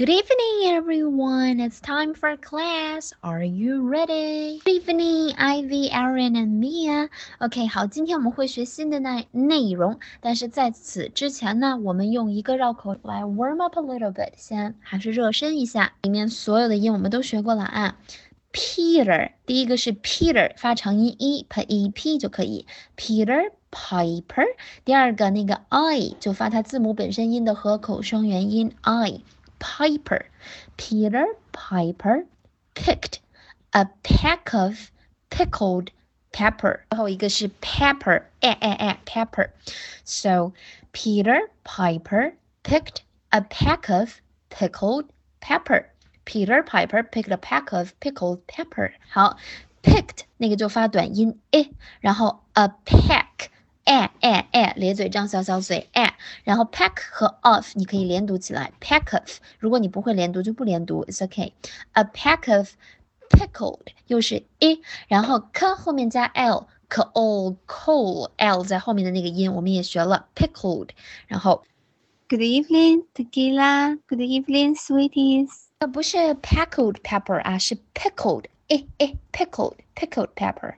Good evening, everyone. It's time for class. Are you ready? Good evening, Ivy, Aaron, and Mia. OK，好，今天我们会学新的内内容，但是在此之前呢，我们用一个绕口来 warm up a little bit，先还是热身一下。里面所有的音我们都学过了啊。Peter，第一个是 Peter，发长音 e p e p 就可以。Peter Piper，第二个那个 i 就发它字母本身音的合口双元音 i。 Piper. Peter Piper picked a peck of pickled pepper. 然后一个是 pepper, eh, eh, eh, pepper. So Peter Piper picked a peck of pickled pepper. Peter Piper picked a peck of pickled pepper. 好，picked 那个就发短音 e，然后 a peck。 哎哎哎，咧嘴张小小嘴哎，然后 pack 和 off 你可以连读起来，pack of。如果你不会连读就不连读，it's okay。A pack of pickled 又是 e，然后 k 后面加 l，cold cold l 在后面的那个音我们也学了 pickled。然后 Good evening, Tequila. Good evening, sweeties. 呃不是 pickled pepper 啊，是 pickled，哎哎 pickled pickled pepper。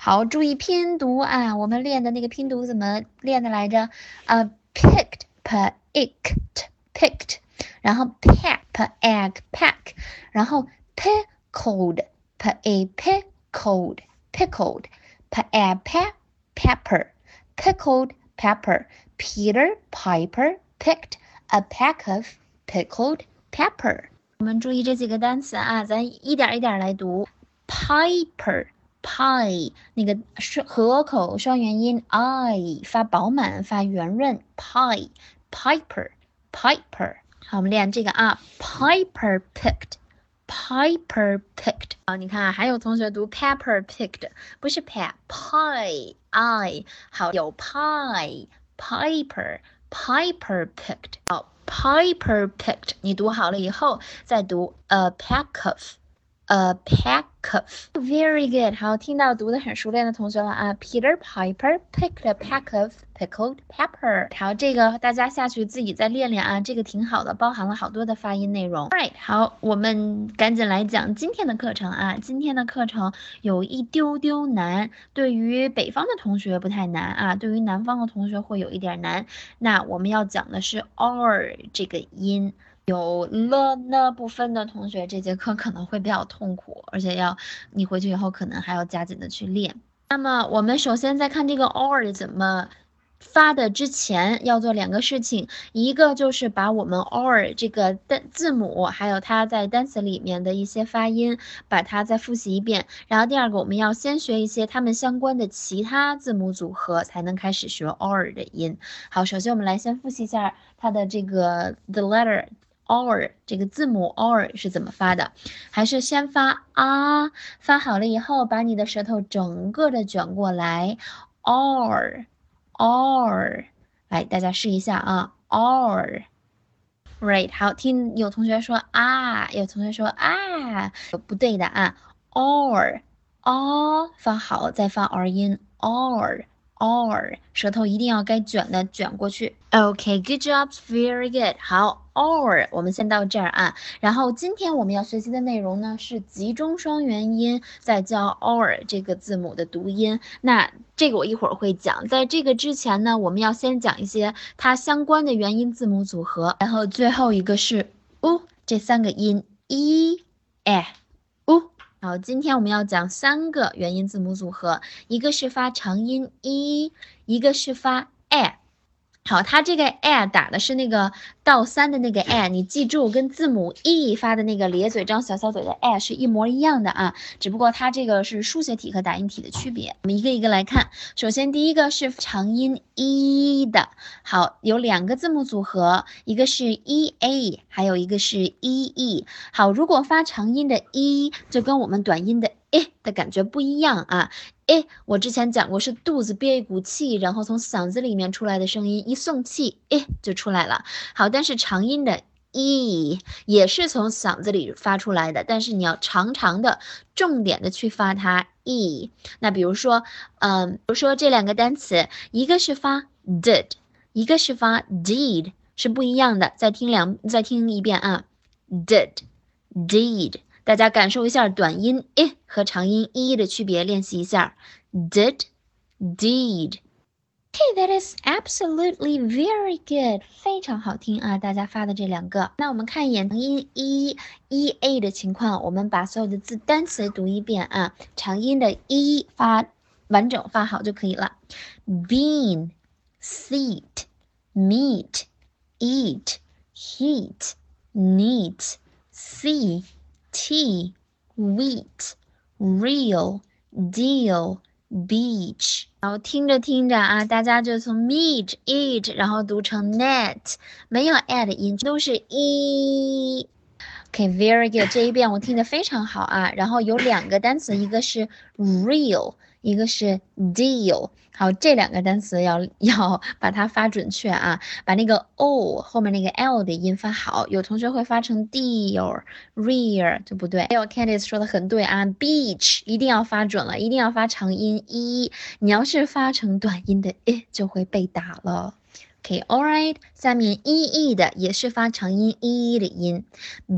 好，注意拼读啊！我们练的那个拼读怎么练的来着？啊，picked p i c k e d picked，然后 pack p egg pack，然后 pickled p a pickled pickled p a p pepper pickled pepper Peter Piper picked a pack of pickled pepper。我们注意这几个单词啊，咱一点一点来读，Piper。Pie 那个是合口双元音 i 发饱满发圆润 pie piper piper 好，我们练这个啊，piper picked piper picked 啊，你看，还有同学读 pepper picked 不是 p pie i 好有 pie piper piper picked 好 piper picked 你读好了以后再读 a pack of a pack of. Very good. 好，听到读的很熟练的同学了啊。Peter Piper picked a pack of pickled pepper. 好，这个大家下去自己再练练啊，这个挺好的，包含了好多的发音内容。Right，好，我们赶紧来讲今天的课程啊。今天的课程有一丢丢难，对于北方的同学不太难啊，对于南方的同学会有一点难。那我们要讲的是 r 这个音。有了呢部分的同学，这节课可能会比较痛苦，而且要你回去以后可能还要加紧的去练。那么我们首先在看这个 or 怎么发的之前，要做两个事情，一个就是把我们 or 这个单字母，还有它在单词里面的一些发音，把它再复习一遍。然后第二个，我们要先学一些它们相关的其他字母组合，才能开始学 or 的音。好，首先我们来先复习一下它的这个 the letter。Or 这个字母 or 是怎么发的？还是先发啊？发好了以后，把你的舌头整个的卷过来，or or，来大家试一下啊，or，right，好，听有同学说啊，有同学说啊，不对的啊，or or 发好再发 r 音，or。or，舌头一定要该卷的卷过去。OK，good job，very good。好，or，我们先到这儿啊。然后今天我们要学习的内容呢是集中双元音，再教 or 这个字母的读音。那这个我一会儿会讲。在这个之前呢，我们要先讲一些它相关的元音字母组合。然后最后一个是 u 这三个音 e、e、u。好，今天我们要讲三个元音字母组合，一个是发长音 e，一个是发 e。好，它这个 a 打的是那个倒三的那个 a，你记住，跟字母 e 发的那个咧嘴张小小嘴的 a 是一模一样的啊，只不过它这个是书写体和打印体的区别。我们一个一个来看，首先第一个是长音 e 的，好，有两个字母组合，一个是 e a，还有一个是 e e。好，如果发长音的 e，就跟我们短音的 e 的感觉不一样啊。哎，我之前讲过是肚子憋一股气，然后从嗓子里面出来的声音，一送气，哎就出来了。好，但是长音的 e 也是从嗓子里发出来的，但是你要长长的、重点的去发它 e。那比如说，嗯，比如说这两个单词，一个是发 did，一个是发 did，是不一样的。再听两，再听一遍啊，did，did，大家感受一下短音 i 和长音 e 的区别，练习一下，did，did。Okay, that is absolutely very good，非常好听啊！大家发的这两个，那我们看一眼长音 e e a 的情况，我们把所有的字单词读一遍啊，长音的 e 发完整发好就可以了。Bean, seat, meet, eat, heat, neat, see, tea, wheat, real, deal. beach，然后听着听着啊，大家就从 meet eat，然后读成 net，没有 a 的音，都是 e。OK，very good，这一遍我听得非常好啊。然后有两个单词，一个是 real。一个是 deal，好，这两个单词要要把它发准确啊，把那个 o 后面那个 l 的音发好。有同学会发成 deal，real 就不对。还有 Candice 说的很对啊，beach 一定要发准了，一定要发长音 e。你要是发成短音的 e，就会被打了。OK，all right，下面 e e 的也是发长音 e 的音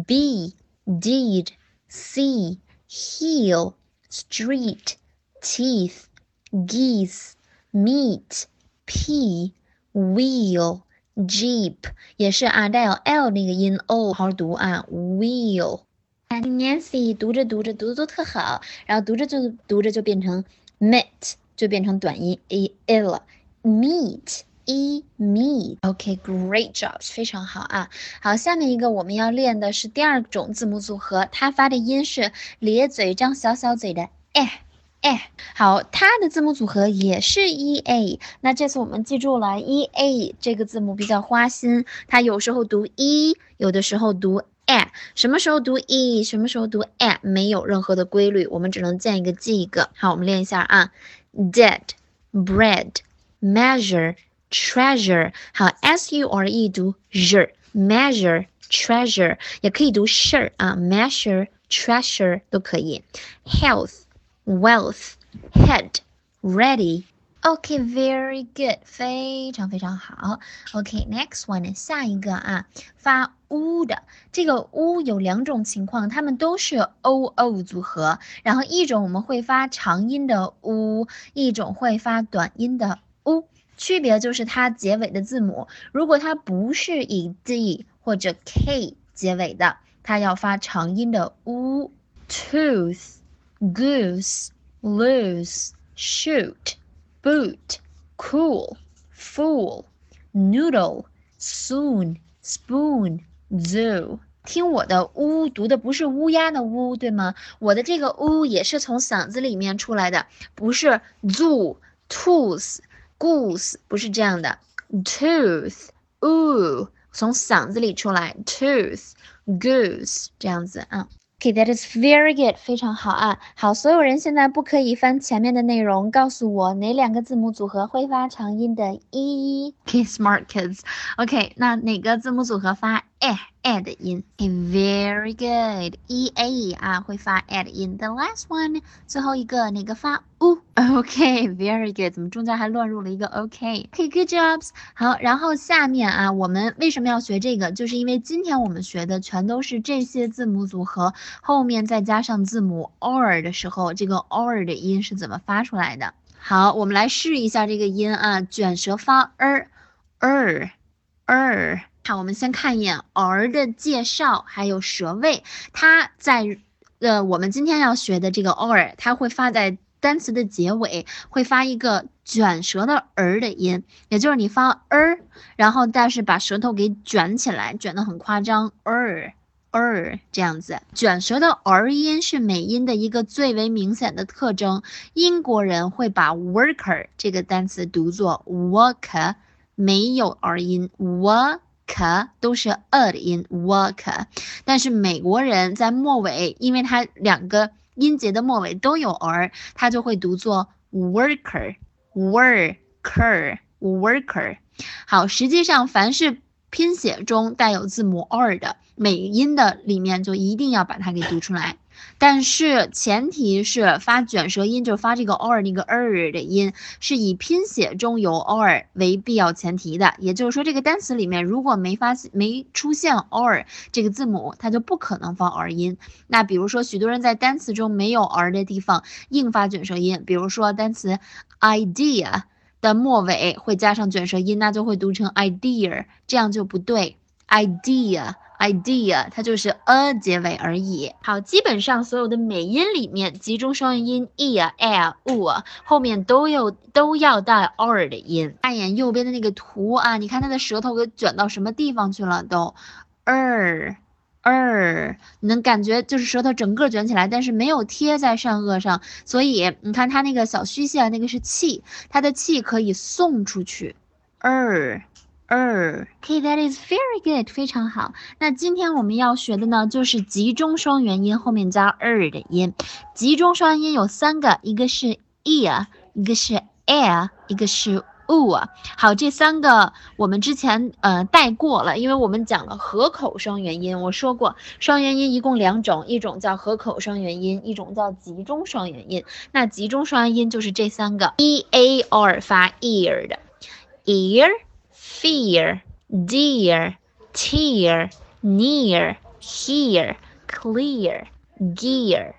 ，be，did，see，heel，street。Teeth, geese, meat, pea, wheel, jeep，也是啊，带有 l 那个音 o，好好读啊，wheel。Nancy 读着读着读的都特好，然后读着就读着就变成 meat，就变成短音 E，L 了，meat。e meat，OK，great jobs，非常好啊。好，下面一个我们要练的是第二种字母组合，它发的音是咧嘴张小小嘴的哎。哎，好，它的字母组合也是 e a。那这次我们记住了 e a 这个字母比较花心，它有时候读 e，有的时候读 a。什么时候读 e，什么时候读 a，没有任何的规律，我们只能见一个记一个。好，我们练一下啊，dead，bread，measure，treasure。好，s u r e 读 r，measure，treasure，也可以读 sure 啊，measure，treasure 都可以。health。Wealth, head, ready. Okay, very good，非常非常好。OK，next、one, 下一个啊，发 u 的这个 u 有两种情况，它们都是 o o 组合。然后一种我们会发长音的 u，一种会发短音的 u，区别就是它结尾的字母，如果它不是以 d 或者 k 结尾的，它要发长音的 u。Tooth。goose, lose, shoot, boot, cool, fool, noodle, soon, spoon, zoo。听我的乌读的不是乌鸦的乌，对吗？我的这个乌也是从嗓子里面出来的，不是 zoo, tooth, goose，不是这样的。tooth, 呜，从嗓子里出来，tooth, goose 这样子啊。 Okay, that is very good，非常好啊。好，所有人现在不可以翻前面的内容，告诉我哪两个字母组合会发长音的 e。Okay, smart kids. OK，那哪个字母组合发 e e 的音？Very good, e a 啊，会发 e 的音。The last one，最后一个哪个发 u？OK，very good，怎么中间还乱入了一个 OK？OK，good jobs。好，然后下面啊，我们为什么要学这个？就是因为今天我们学的全都是这些字母组合，后面再加上字母 or 的时候，这个 or 的音是怎么发出来的？好，我们来试一下这个音啊，卷舌发 er，er，er。好，我们先看一眼 r 的介绍，还有舌位。它在呃，我们今天要学的这个 or，它会发在单词的结尾，会发一个卷舌的儿的音，也就是你发 er，然后但是把舌头给卷起来，卷得很夸张，er er 这样子。卷舌的儿音是美音的一个最为明显的特征。英国人会把 worker 这个单词读作 worker，没有儿音 work。K 都是 a 的音 worker，但是美国人在末尾，因为它两个音节的末尾都有 r，它就会读作 worker，worker，worker。好，实际上凡是拼写中带有字母 r 的美音的里面，就一定要把它给读出来。但是前提是发卷舌音，就是发这个 r 那个 er 的音，是以拼写中有 r 为必要前提的。也就是说，这个单词里面如果没发没出现 r 这个字母，它就不可能发 r 音。那比如说，许多人在单词中没有 r 的地方硬发卷舌音，比如说单词 idea 的末尾会加上卷舌音，那就会读成 idea，这样就不对。idea。idea，它就是 a 结尾而已。好，基本上所有的美音里面，集中双元音 e、a、u 后面都有都要带 r 的音。看一眼右边的那个图啊，你看它的舌头给卷到什么地方去了？都 er er，你能感觉就是舌头整个卷起来，但是没有贴在上颚上，所以你看它那个小虚线，那个是气，它的气可以送出去。er。er. Okay, that is very good，非常好。那今天我们要学的呢，就是集中双元音后面加 er 的音。集中双元音有三个，一个是 ear，一个是 air，一个是 u。好，这三个我们之前呃带过了，因为我们讲了合口双元音。我说过，双元音一共两种，一种叫合口双元音，一种叫集中双元音。那集中双元音就是这三个，e a r 发 ear 的 ear。Fear, dear, tear, near, here, clear, gear。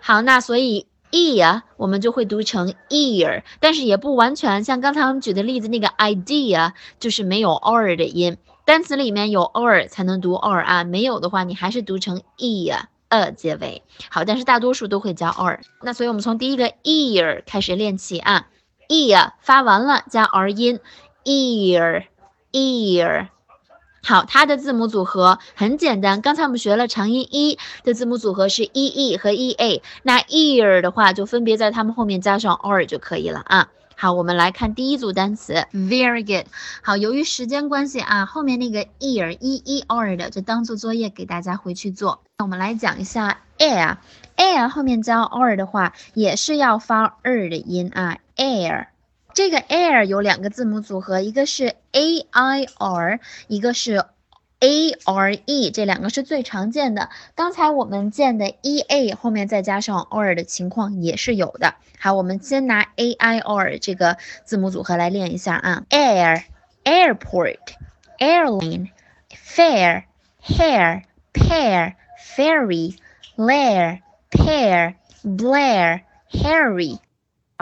好，那所以 ear，我们就会读成 ear，但是也不完全。像刚才我们举的例子，那个 idea 就是没有 r 的音，单词里面有 r 才能读 r 啊，没有的话，你还是读成 ear，a 结尾。好，但是大多数都会加 r。那所以我们从第一个 ear 开始练起啊，ear 发完了加 r 音，ear。ear，好，它的字母组合很简单。刚才我们学了长音 e 的字母组合是 e e 和 e a，那 ear 的话就分别在它们后面加上 r 就可以了啊。好，我们来看第一组单词，very good。好，由于时间关系啊，后面那个 ear e e r 的就当做作业给大家回去做。那我们来讲一下 air，air 后面加 r 的话也是要发 r 的音啊，air。这个 air 有两个字母组合，一个是 a i r，一个是 a r e，这两个是最常见的。刚才我们见的 e a 后面再加上 r 的情况也是有的。好，我们先拿 a i r 这个字母组合来练一下啊，air airport airline fair hair pair fairy lair pair blair harry。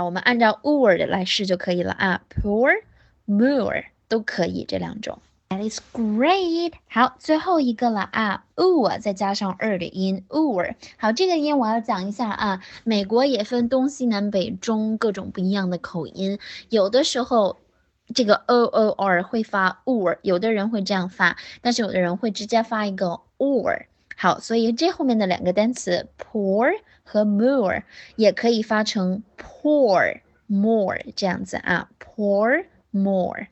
我们按照 word 来试就可以了啊，poor, more 都可以这两种。That is great。好，最后一个了啊 o 再加上 er 的音，or。好，这个音我要讲一下啊。美国也分东西南北中各种不一样的口音，有的时候这个 o o r 会发 or，有的人会这样发，但是有的人会直接发一个 or。好，所以这后面的两个单词 poor。和 more 也可以发成 pour more 这样子啊，pour more。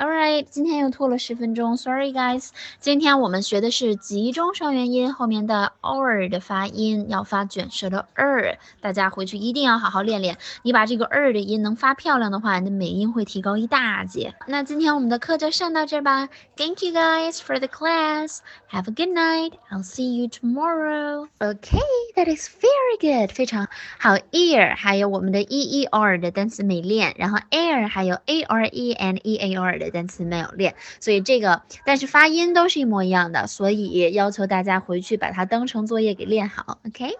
All right，今天又拖了十分钟，Sorry guys。今天我们学的是集中双元音后面的 r 的发音，要发卷舌的 r，。大家回去一定要好好练练。你把这个 er 的音能发漂亮的话，你的美音会提高一大截。那今天我们的课就上到这儿吧。Thank you guys for the class. Have a good night. I'll see you tomorrow. Okay, that is very good. 非常好。ear 还有我们的 e e r 的单词没练，然后 air 还有 a r e and e a r 的。单词没有练，所以这个但是发音都是一模一样的，所以要求大家回去把它当成作业给练好，OK。